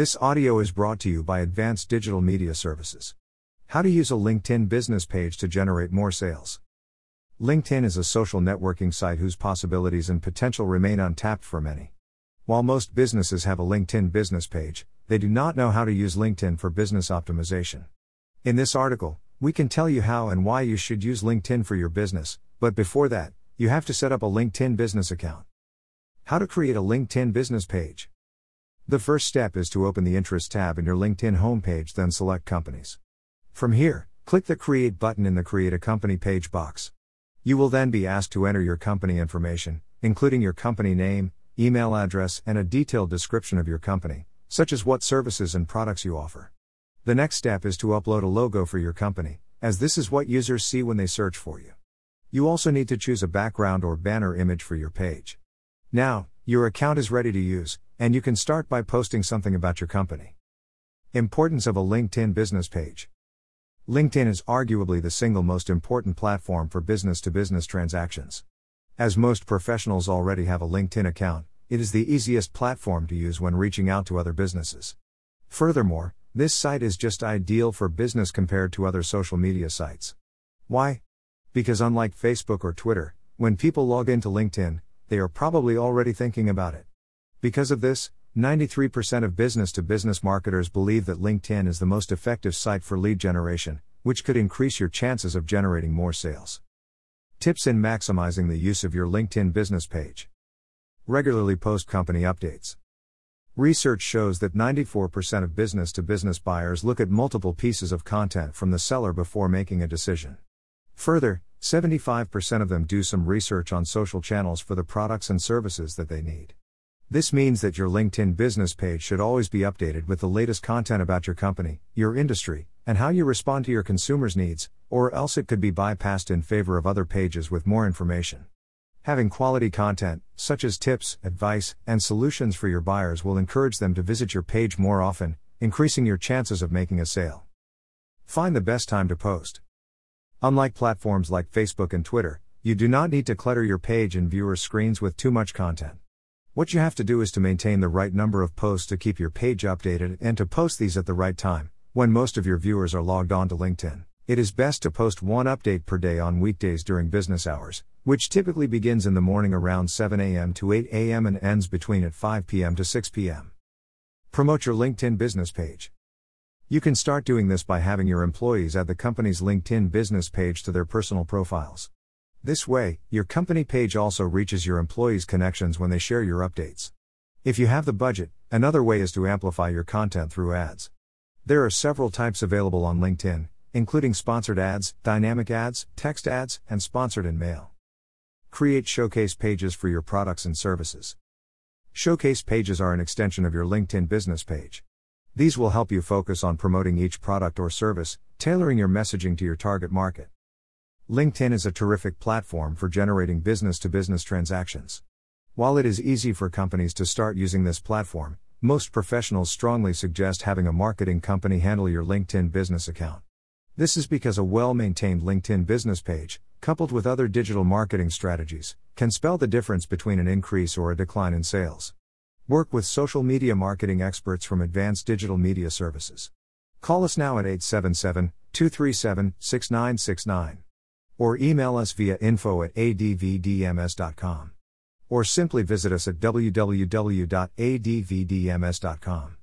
This audio is brought to you by Advanced Digital Media Services. How to use a LinkedIn business page to generate more sales. LinkedIn is a social networking site whose possibilities and potential remain untapped for many. While most businesses have a LinkedIn business page, they do not know how to use LinkedIn for business optimization. In this article, we can tell you how and why you should use LinkedIn for your business, but before that, you have to set up a LinkedIn business account. How to create a LinkedIn business page. The first step is to open the Interests tab in your LinkedIn homepage, then select Companies. From here, click the Create button in the Create a Company page box. You will then be asked to enter your company information, including your company name, email address, and a detailed description of your company, such as what services and products you offer. The next step is to upload a logo for your company, as this is what users see when they search for you. You also need to choose a background or banner image for your page. Now, your account is ready to use, and you can start by posting something about your company. Importance of a LinkedIn business page. LinkedIn is arguably the single most important platform for business to business transactions. As most professionals already have a LinkedIn account, it is the easiest platform to use when reaching out to other businesses. Furthermore, this site is just ideal for business compared to other social media sites. Why? Because unlike Facebook or Twitter, when people log into LinkedIn, they are probably already thinking about it. Because of this, 93% of business to business marketers believe that LinkedIn is the most effective site for lead generation, which could increase your chances of generating more sales. Tips in maximizing the use of your LinkedIn business page. Regularly post company updates. Research shows that 94% of business to business buyers look at multiple pieces of content from the seller before making a decision. Further, 75% of them do some research on social channels for the products and services that they need. This means that your LinkedIn business page should always be updated with the latest content about your company, your industry, and how you respond to your consumers' needs, or else it could be bypassed in favor of other pages with more information. Having quality content, such as tips, advice, and solutions for your buyers, will encourage them to visit your page more often, increasing your chances of making a sale. Find the best time to post. Unlike platforms like Facebook and Twitter, you do not need to clutter your page and viewer screens with too much content. What you have to do is to maintain the right number of posts to keep your page updated and to post these at the right time, when most of your viewers are logged on to LinkedIn. It is best to post one update per day on weekdays during business hours, which typically begins in the morning around 7 a.m. to 8 a.m. and ends between at 5 p.m. to 6 p.m. Promote your LinkedIn business page. You can start doing this by having your employees add the company's LinkedIn business page to their personal profiles. This way, your company page also reaches your employees' connections when they share your updates. If you have the budget, another way is to amplify your content through ads. There are several types available on LinkedIn, including sponsored ads, dynamic ads, text ads, and sponsored InMail. Create showcase pages for your products and services. Showcase pages are an extension of your LinkedIn business page. These will help you focus on promoting each product or service, tailoring your messaging to your target market. LinkedIn is a terrific platform for generating business to business transactions. While it is easy for companies to start using this platform, most professionals strongly suggest having a marketing company handle your LinkedIn business account. This is because a well maintained LinkedIn business page, coupled with other digital marketing strategies, can spell the difference between an increase or a decline in sales. Work with social media marketing experts from Advanced Digital Media Services. Call us now at 877 237 6969. Or email us via info at advdms.com. Or simply visit us at www.advdms.com.